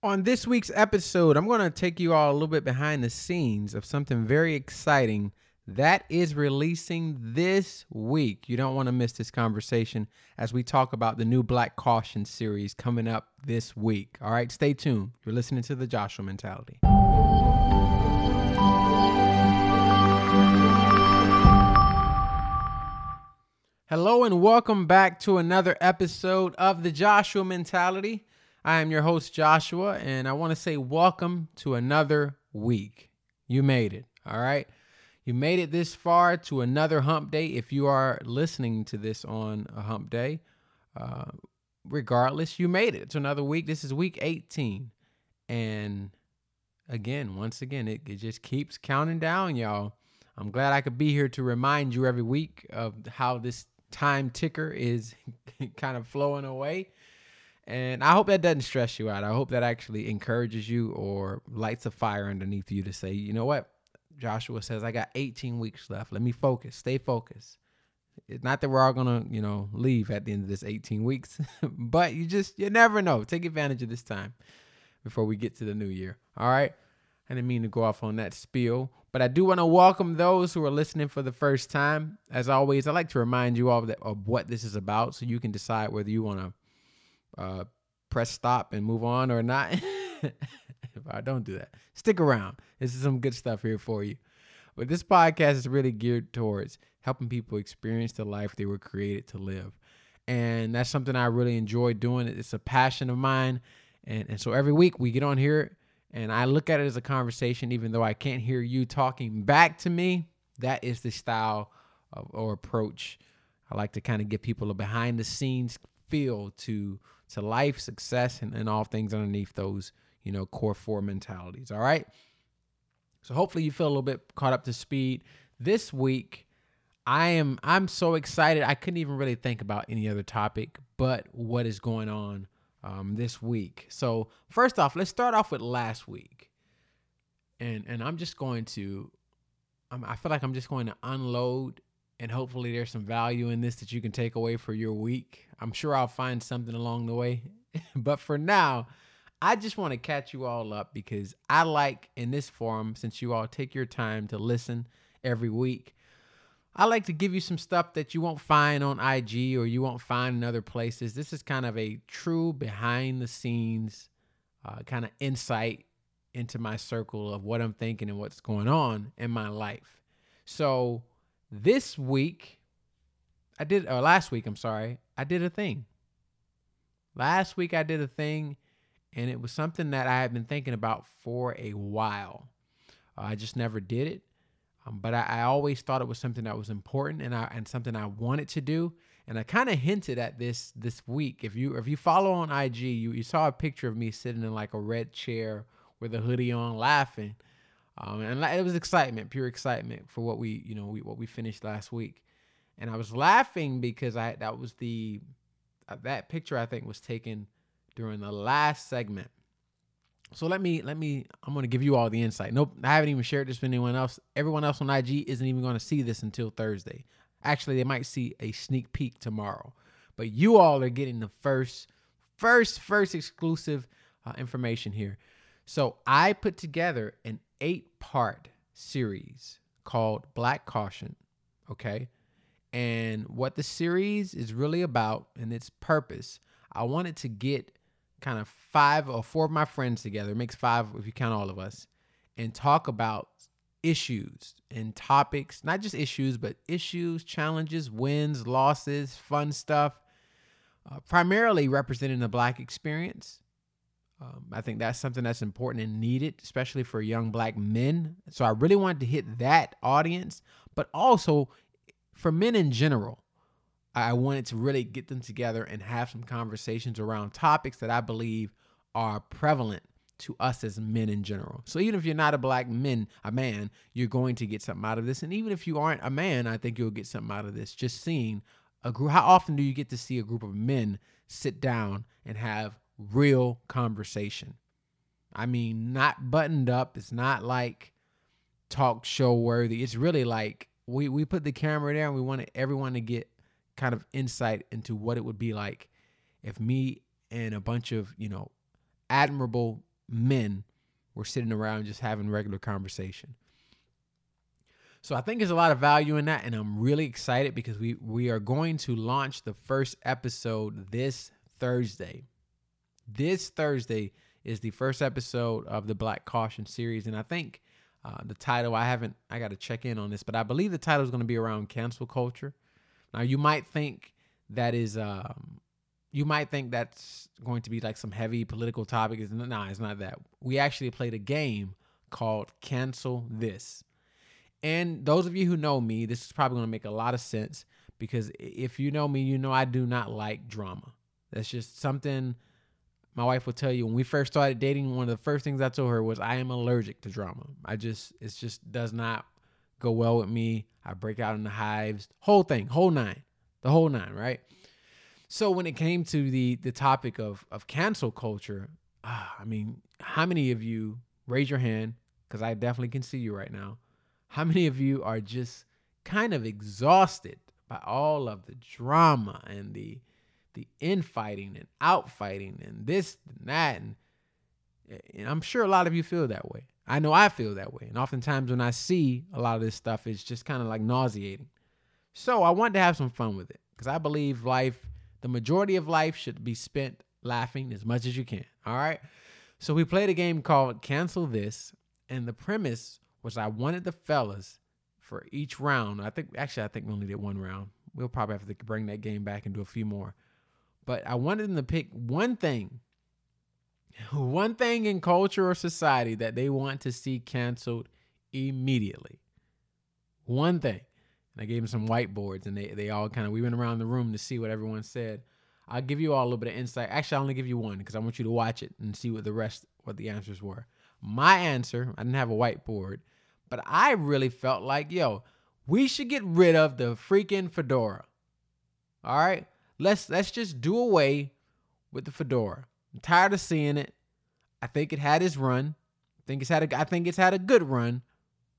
On this week's episode, I'm going to take you all a little bit behind the scenes of something very exciting that is releasing this week. You don't want to miss this conversation as we talk about the new Black Caution series coming up this week. All right, stay tuned. You're listening to the Joshua Mentality. Hello, and welcome back to another episode of the Joshua Mentality. I am your host, Joshua, and I want to say welcome to another week. You made it, all right? You made it this far to another hump day. If you are listening to this on a hump day, uh, regardless, you made it to another week. This is week 18. And again, once again, it, it just keeps counting down, y'all. I'm glad I could be here to remind you every week of how this time ticker is kind of flowing away. And I hope that doesn't stress you out. I hope that actually encourages you or lights a fire underneath you to say, you know what? Joshua says, I got 18 weeks left. Let me focus. Stay focused. It's not that we're all gonna, you know, leave at the end of this 18 weeks, but you just you never know. Take advantage of this time before we get to the new year. All right. I didn't mean to go off on that spiel, but I do want to welcome those who are listening for the first time. As always, I like to remind you all that, of what this is about so you can decide whether you want to uh, press stop and move on or not. if I don't do that, stick around. This is some good stuff here for you. But this podcast is really geared towards helping people experience the life they were created to live. And that's something I really enjoy doing. It's a passion of mine. And, and so every week we get on here and I look at it as a conversation, even though I can't hear you talking back to me. That is the style of, or approach. I like to kind of give people a behind the scenes feel to to life, success, and, and all things underneath those, you know, core four mentalities. All right. So hopefully you feel a little bit caught up to speed. This week, I am I'm so excited. I couldn't even really think about any other topic but what is going on um, this week. So first off, let's start off with last week, and and I'm just going to, I'm, I feel like I'm just going to unload and hopefully there's some value in this that you can take away for your week. I'm sure I'll find something along the way. but for now, I just want to catch you all up because I like in this forum, since you all take your time to listen every week, I like to give you some stuff that you won't find on IG or you won't find in other places. This is kind of a true behind the scenes uh, kind of insight into my circle of what I'm thinking and what's going on in my life. So, this week, I did, or last week, I'm sorry, I did a thing. Last week, I did a thing, and it was something that I had been thinking about for a while. Uh, I just never did it. Um, but I, I, always thought it was something that was important and I and something I wanted to do. And I kind of hinted at this this week. If you if you follow on IG, you, you saw a picture of me sitting in like a red chair with a hoodie on, laughing. Um, and it was excitement, pure excitement for what we, you know, we, what we finished last week. And I was laughing because I that was the uh, that picture I think was taken during the last segment. So let me let me I'm gonna give you all the insight. Nope, I haven't even shared this with anyone else. Everyone else on IG isn't even gonna see this until Thursday. Actually, they might see a sneak peek tomorrow. But you all are getting the first, first, first exclusive uh, information here. So I put together an eight part series called Black Caution. Okay. And what the series is really about and its purpose, I wanted to get kind of five or four of my friends together, makes five if you count all of us, and talk about issues and topics, not just issues, but issues, challenges, wins, losses, fun stuff, uh, primarily representing the Black experience um, I think that's something that's important and needed, especially for young black men. So I really wanted to hit that audience, but also for men in general. I wanted to really get them together and have some conversations around topics that I believe are prevalent to us as men in general. So even if you're not a black man, a man, you're going to get something out of this. And even if you aren't a man, I think you'll get something out of this. Just seeing a group. How often do you get to see a group of men sit down and have real conversation. I mean, not buttoned up. It's not like talk show worthy. It's really like we, we put the camera there and we wanted everyone to get kind of insight into what it would be like if me and a bunch of, you know, admirable men were sitting around just having regular conversation. So I think there's a lot of value in that, and I'm really excited because we we are going to launch the first episode this Thursday. This Thursday is the first episode of the Black Caution series, and I think uh, the title I haven't I got to check in on this, but I believe the title is going to be around cancel culture. Now you might think that is um, you might think that's going to be like some heavy political topic. It's, nah, it's not that. We actually played a game called Cancel This. And those of you who know me, this is probably going to make a lot of sense because if you know me, you know I do not like drama. That's just something my wife will tell you when we first started dating. One of the first things I told her was I am allergic to drama. I just it just does not go well with me. I break out in the hives, whole thing, whole nine, the whole nine, right? So when it came to the the topic of of cancel culture, uh, I mean, how many of you raise your hand? Because I definitely can see you right now. How many of you are just kind of exhausted by all of the drama and the the infighting and outfighting and this and that and, and I'm sure a lot of you feel that way. I know I feel that way. And oftentimes when I see a lot of this stuff, it's just kind of like nauseating. So I wanted to have some fun with it because I believe life the majority of life should be spent laughing as much as you can. All right. So we played a game called Cancel This. And the premise was I wanted the fellas for each round. I think, actually, I think we only did one round. We'll probably have to bring that game back and do a few more. But I wanted them to pick one thing, one thing in culture or society that they want to see canceled immediately. One thing. And I gave them some whiteboards, and they they all kind of we went around the room to see what everyone said. I'll give you all a little bit of insight. Actually, I'll only give you one because I want you to watch it and see what the rest what the answers were. My answer, I didn't have a whiteboard, but I really felt like, yo, we should get rid of the freaking fedora. All right? Let's let's just do away with the fedora. I'm tired of seeing it. I think it had its run. I think it's had a I think it's had a good run.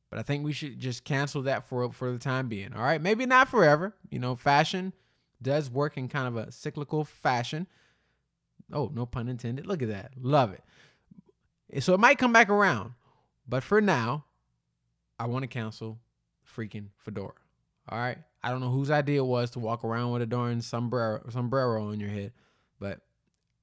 But I think we should just cancel that for for the time being. All right, maybe not forever. You know, fashion does work in kind of a cyclical fashion. Oh, no pun intended. Look at that. Love it. So it might come back around. But for now, I want to cancel freaking fedora. All right. I don't know whose idea it was to walk around with a darn sombrero sombrero on your head, but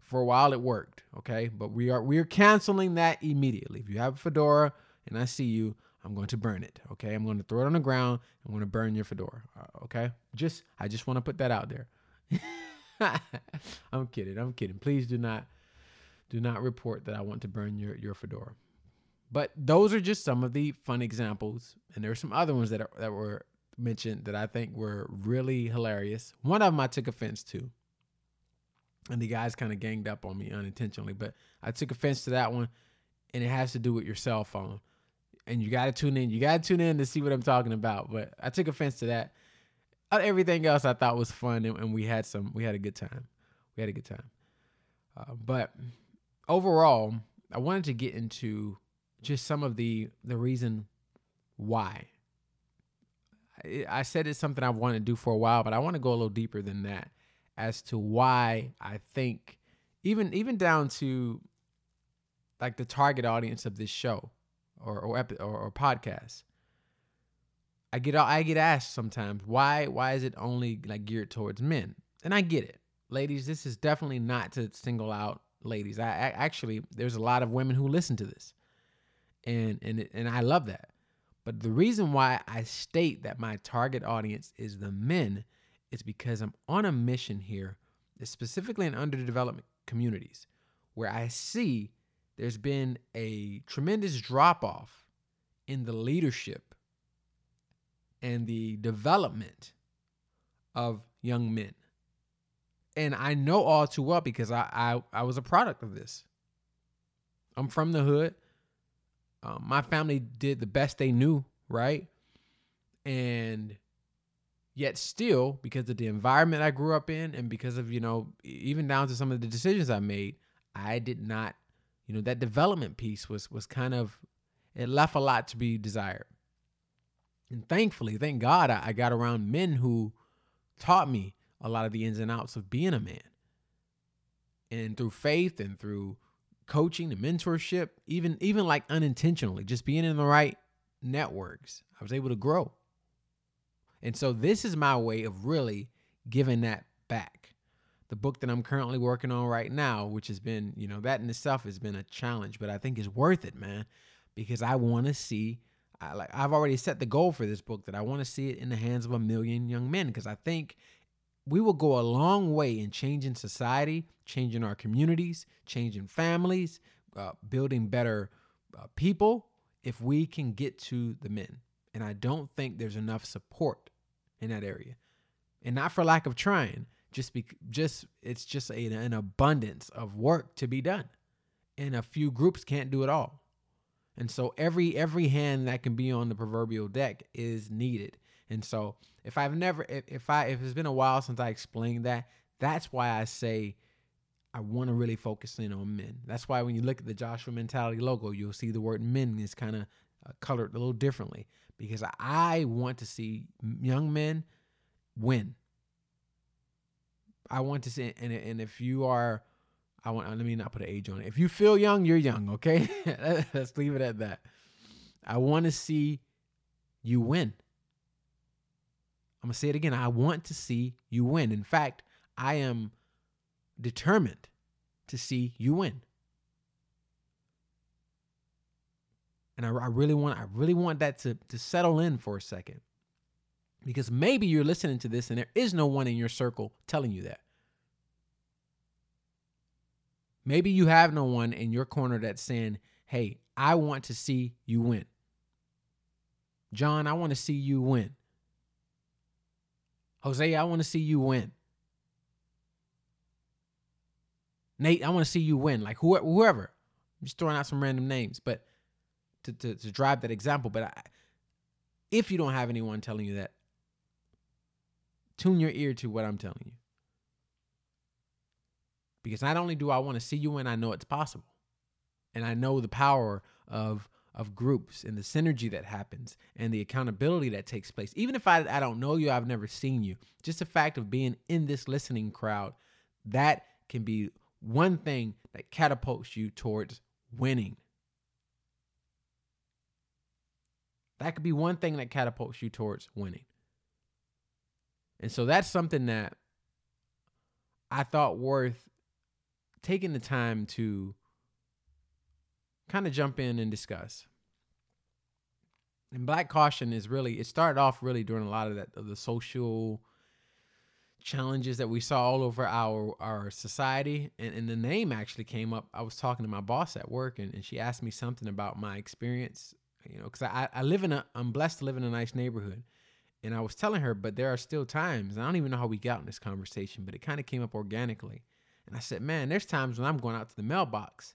for a while it worked. Okay. But we are we are canceling that immediately. If you have a fedora and I see you, I'm going to burn it. Okay, I'm going to throw it on the ground. I'm going to burn your fedora. Uh, okay, just I just want to put that out there. I'm kidding. I'm kidding. Please do not do not report that I want to burn your your fedora. But those are just some of the fun examples, and there are some other ones that are, that were mentioned that I think were really hilarious. One of them I took offense to, and the guys kind of ganged up on me unintentionally, but I took offense to that one, and it has to do with your cell phone and you got to tune in. You got to tune in to see what I'm talking about. But I took offense to that. Uh, everything else I thought was fun, and, and, we had some. We had a good time. We had a good time. Uh, but overall, I wanted to get into just some of the the reason why. I, said it's something I've wanted to do for a while, but I want to go a little deeper than that as to why I think even even down to like the target audience of this show or or, epi- or, or podcasts. I get I get asked sometimes why why is it only like geared towards men? And I get it, ladies. This is definitely not to single out ladies. I, I actually there's a lot of women who listen to this, and and and I love that. But the reason why I state that my target audience is the men is because I'm on a mission here, specifically in underdeveloped communities, where I see there's been a tremendous drop off in the leadership and the development of young men. And I know all too well because I, I, I was a product of this. I'm from the hood. Um, my family did the best they knew, right? And yet still, because of the environment I grew up in and because of, you know, even down to some of the decisions I made, I did not you know that development piece was was kind of it left a lot to be desired and thankfully thank god I, I, got around men who taught me a lot of the ins and outs of being a man and through faith and through coaching and mentorship, even even like unintentionally, just being in the right networks, I was able to grow. And so this is my way of really giving that back. The book that I'm currently working on right now, which has been, you know, that in itself has been a challenge, but I think it's worth it, man, because I want to see I like I've already set the goal for this book that I want to see it in the hands of a million young men because I think we will go a long way in changing society, changing our communities, changing families, uh, building better uh, people if we can get to the men. And I don't think there's enough support in that area. And not for lack of trying, just be just it's just a, an abundance of work to be done. And a few groups can't do it all. And so every every hand that can be on the proverbial deck is needed. And so if I've never if, if I if it's been a while since I explained that, that's why I say I want to really focus in on men. That's why when you look at the Joshua Mentality logo, you'll see the word men is kind of uh, colored a little differently because I want to see young men win. I want to see, and, and if you are I want let me not put an age on it. If you feel young, you're young, okay? Let's leave it at that. I want to see you win. I'm to say it again. I want to see you win. In fact, I am determined to see you win. And I, I, really want I really want that to, to settle in for a second. Because maybe you're listening to this and there is no one in your circle telling you that. Maybe you have no one in your corner that's saying, hey, I want to see you win. John, I want to see you win. Jose, I want to see you win. Nate, I want to see you win. Like whoever. I'm just throwing out some random names, but to, to, to drive that example. But I, if you don't have anyone telling you that, tune your ear to what I'm telling you. Because not only do I want to see you win, I know it's possible. And I know the power of of groups and the synergy that happens and the accountability that takes place. Even if I, I don't know you, I've never seen you, just the fact of being in this listening crowd, that can be one thing that catapults you towards winning. That could be one thing that catapults you towards winning. And so that's something that I thought worth taking the time to kind of jump in and discuss. And Black Caution is really it started off really during a lot of that of the social challenges that we saw all over our our society. And, and the name actually came up. I was talking to my boss at work and, and she asked me something about my experience you know because I, I live in a i'm blessed to live in a nice neighborhood. And i was telling her but there are still times i don't even know how we got in this conversation but it kind of came up organically. And I said, man, there's times when I'm going out to the mailbox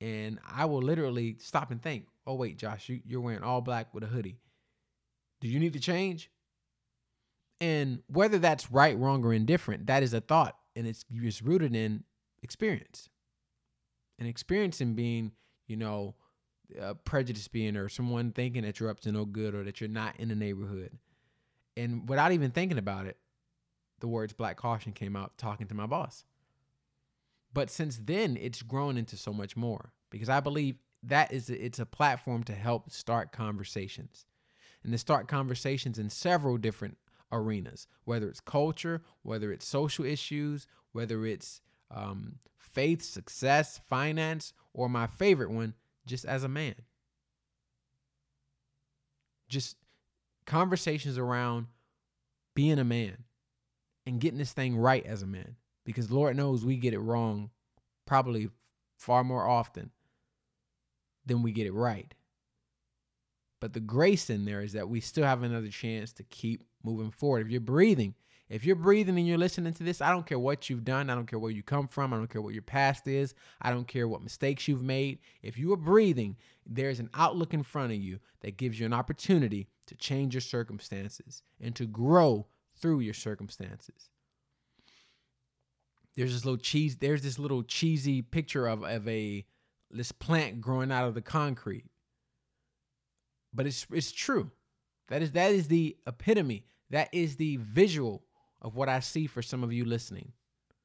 and I will literally stop and think, oh, wait, Josh, you, you're wearing all black with a hoodie. Do you need to change? And whether that's right, wrong, or indifferent, that is a thought. And it's just rooted in experience. And experience in being, you know, uh, prejudice being or someone thinking that you're up to no good or that you're not in the neighborhood. And without even thinking about it, the words black caution came out talking to my boss. But since then, it's grown into so much more because I believe that is it's a platform to help start conversations and to start conversations in several different arenas, whether it's culture, whether it's social issues, whether it's um, faith, success, finance, or my favorite one, just as a man. Just conversations around being a man and getting this thing right as a man because Lord knows we get it wrong probably far more often than we get it right. But the grace in there is that we still have another chance to keep moving forward. If you're breathing, if you're breathing and you're listening to this, I don't care what you've done. I don't care where you come from. I don't care what your past is. I don't care what mistakes you've made. If you are breathing, there's an outlook in front of you that gives you an opportunity to change your circumstances and to grow through your circumstances there's this little cheese there's this little cheesy picture of of a this plant growing out of the concrete. But it's it's true. That is that is the epitome. That is the visual of what i see for some of you listening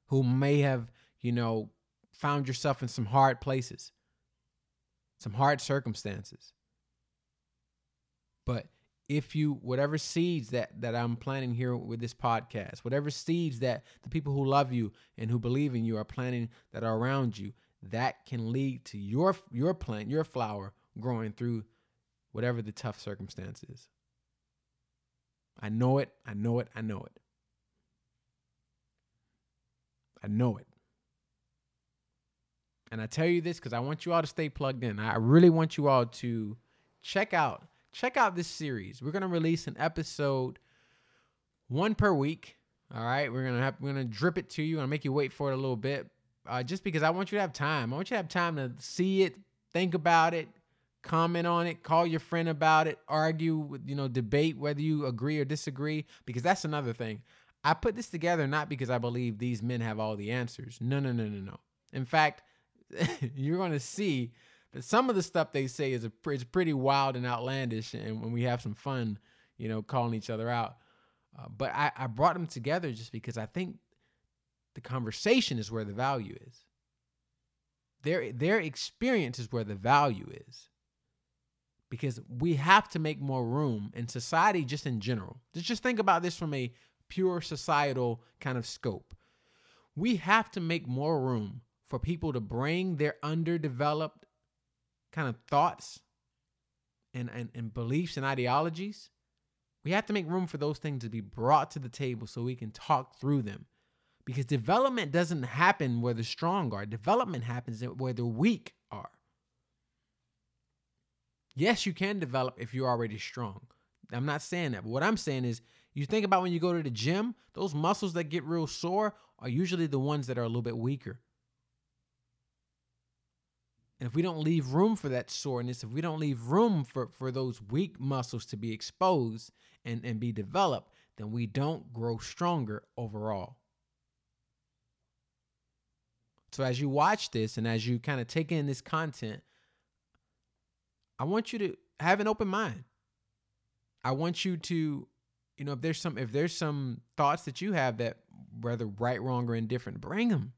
who may have you know found yourself in some hard places, some hard circumstances. But if you whatever seeds that that I'm planting here with this podcast, whatever seeds that the people who love you and who believe in you are planting that are around you, that can lead to your your plant, your flower growing through whatever the tough circumstances. I know it, I know it, I know it. I know it. And I tell you this because I want you all to stay plugged in. I really want you all to check out check out this series. We're gonna release an episode one per week. All right, we're gonna have we're gonna drip it to you and make you wait for it a little bit, uh, just because I want you to have time. I want you to have time to see it, think about it, comment on it, call your friend about it, argue, you know, debate whether you agree or disagree. Because that's another thing. I put this together not because I believe these men have all the answers. No, no, no, no, no. In fact, you're gonna see some of the stuff they say is a is pretty wild and outlandish, and when we have some fun, you know, calling each other out. Uh, but I, I brought them together just because I think the conversation is where the value is. Their their experience is where the value is. Because we have to make more room in society, just in general. Just just think about this from a pure societal kind of scope. We have to make more room for people to bring their underdeveloped kind of thoughts and, and, and beliefs and ideologies, we have to make room for those things to be brought to the table so we can talk through them. Because development doesn't happen where the strong are, development happens where the weak are. Yes, you can develop if you're already strong. I'm not saying that, but what I'm saying is you think about when you go to the gym, those muscles that get real sore are usually the ones that are a little bit weaker. And if we don't leave room for that soreness, if we don't leave room for, for those weak muscles to be exposed and, and be developed, then we don't grow stronger overall. So as you watch this and as you kind of take in this content, I want you to have an open mind. I want you to, you know, if there's some if there's some thoughts that you have that whether right, wrong, or indifferent, bring them.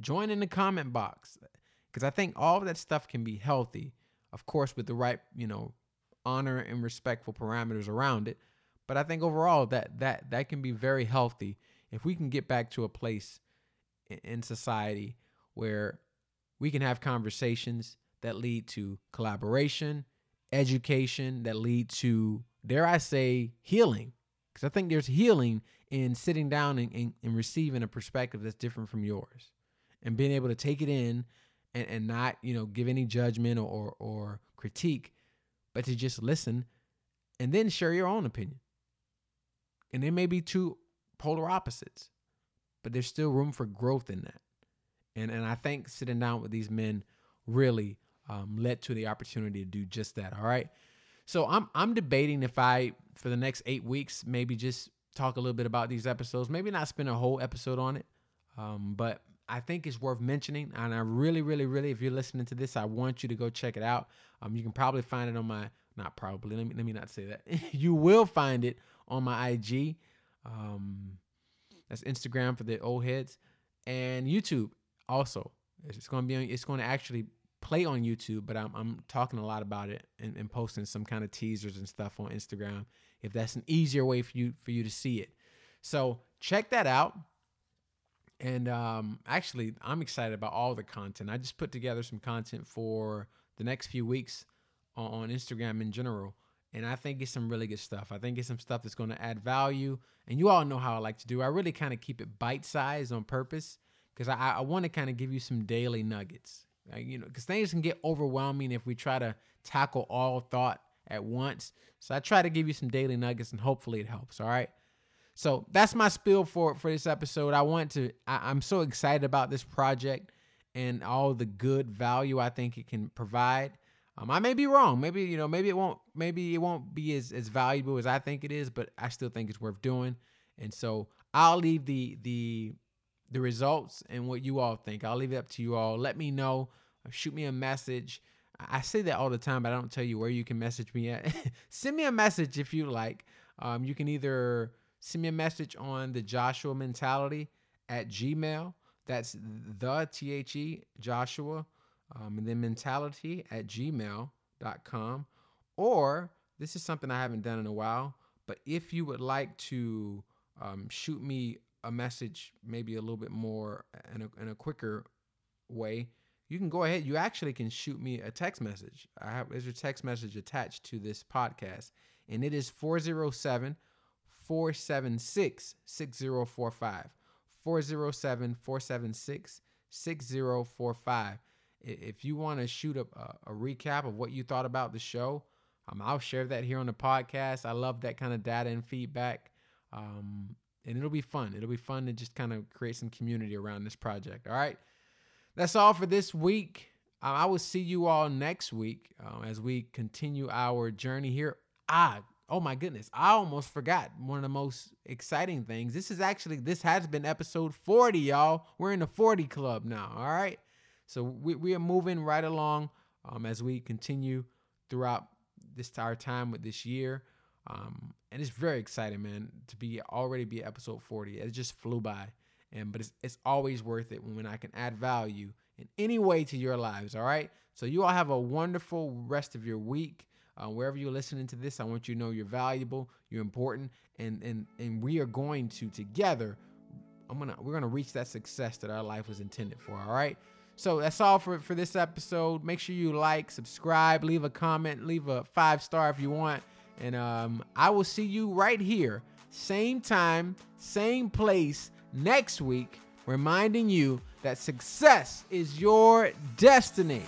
Join in the comment box because I think all of that stuff can be healthy, of course, with the right, you know, honor and respectful parameters around it. But I think overall that that that can be very healthy if we can get back to a place in society where we can have conversations that lead to collaboration, education, that lead to, dare I say, healing. Because I think there's healing in sitting down and, and, and, receiving a perspective that's different from yours and being able to take it in and, and not, you know, give any judgment or, or critique, but to just listen and then share your own opinion. And there may be two polar opposites, but there's still room for growth in that. And and I think sitting down with these men really um, led to the opportunity to do just that. All right. So I'm I'm debating if I for the next eight weeks maybe just talk a little bit about these episodes. Maybe not spend a whole episode on it, um, but I think it's worth mentioning. And I really, really, really, if you're listening to this, I want you to go check it out. Um, you can probably find it on my, not probably, let me, let me not say that. you will find it on my IG. Um, that's Instagram for the old heads and YouTube also. It's going to be, on, it's going to actually play on YouTube, but I'm, I'm talking a lot about it and, and posting some kind of teasers and stuff on Instagram. If that's an easier way for you, for you to see it. So check that out. And um, actually, I'm excited about all the content. I just put together some content for the next few weeks on, Instagram in general. And I think it's some really good stuff. I think it's some stuff that's going to add value. And you all know how I like to do. I really kind of keep it bite sized on purpose because I, I want to kind of give you some daily nuggets. You know, because things can get overwhelming if we try to tackle all thought at once. So I try to give you some daily nuggets and hopefully it helps. All right. So that's my spiel for for this episode. I want to. I, I'm so excited about this project and all the good value I think it can provide. Um, I may be wrong. Maybe you know. Maybe it won't. Maybe it won't be as as valuable as I think it is. But I still think it's worth doing. And so I'll leave the the the results and what you all think. I'll leave it up to you all. Let me know. Shoot me a message. I say that all the time, but I don't tell you where you can message me at. Send me a message if you like. Um, you can either send me a message on the Joshua Mentality at Gmail. That's the T H E Joshua, um, and then mentality at gmail.com. Or this is something I haven't done in a while, but if you would like to um, shoot me a message, maybe a little bit more in a, in a quicker way, you can go ahead. You actually can shoot me a text message. I have there's a text message attached to this podcast, and it is 407 476 6045. 407 476 6045. If you want to shoot a, a, recap of what you thought about the show, um, I'll share that here on the podcast. I love that kind of data and feedback. Um, and it'll be fun. It'll be fun to just kind of create some community around this project. All right. That's all for this week. I will see you all next week um, as we continue our journey here. Ah, oh my goodness, I almost forgot one of the most exciting things. This is actually this has been episode 40, y'all. We're in the 40 club now. All right. So we, we are moving right along um, as we continue throughout this our time with this year. Um, and it's very exciting, man, to be already be episode 40. It just flew by. And but it's it's always worth it when I can add value in any way to your lives. All right. So you all have a wonderful rest of your week. Uh, wherever you're listening to this, I want you to know you're valuable, you're important, and and and we are going to together. I'm gonna we're gonna reach that success that our life was intended for. All right. So that's all for, for this episode. Make sure you like, subscribe, leave a comment, leave a five star if you want. And um, I will see you right here, same time, same place next week, reminding you that success is your destiny.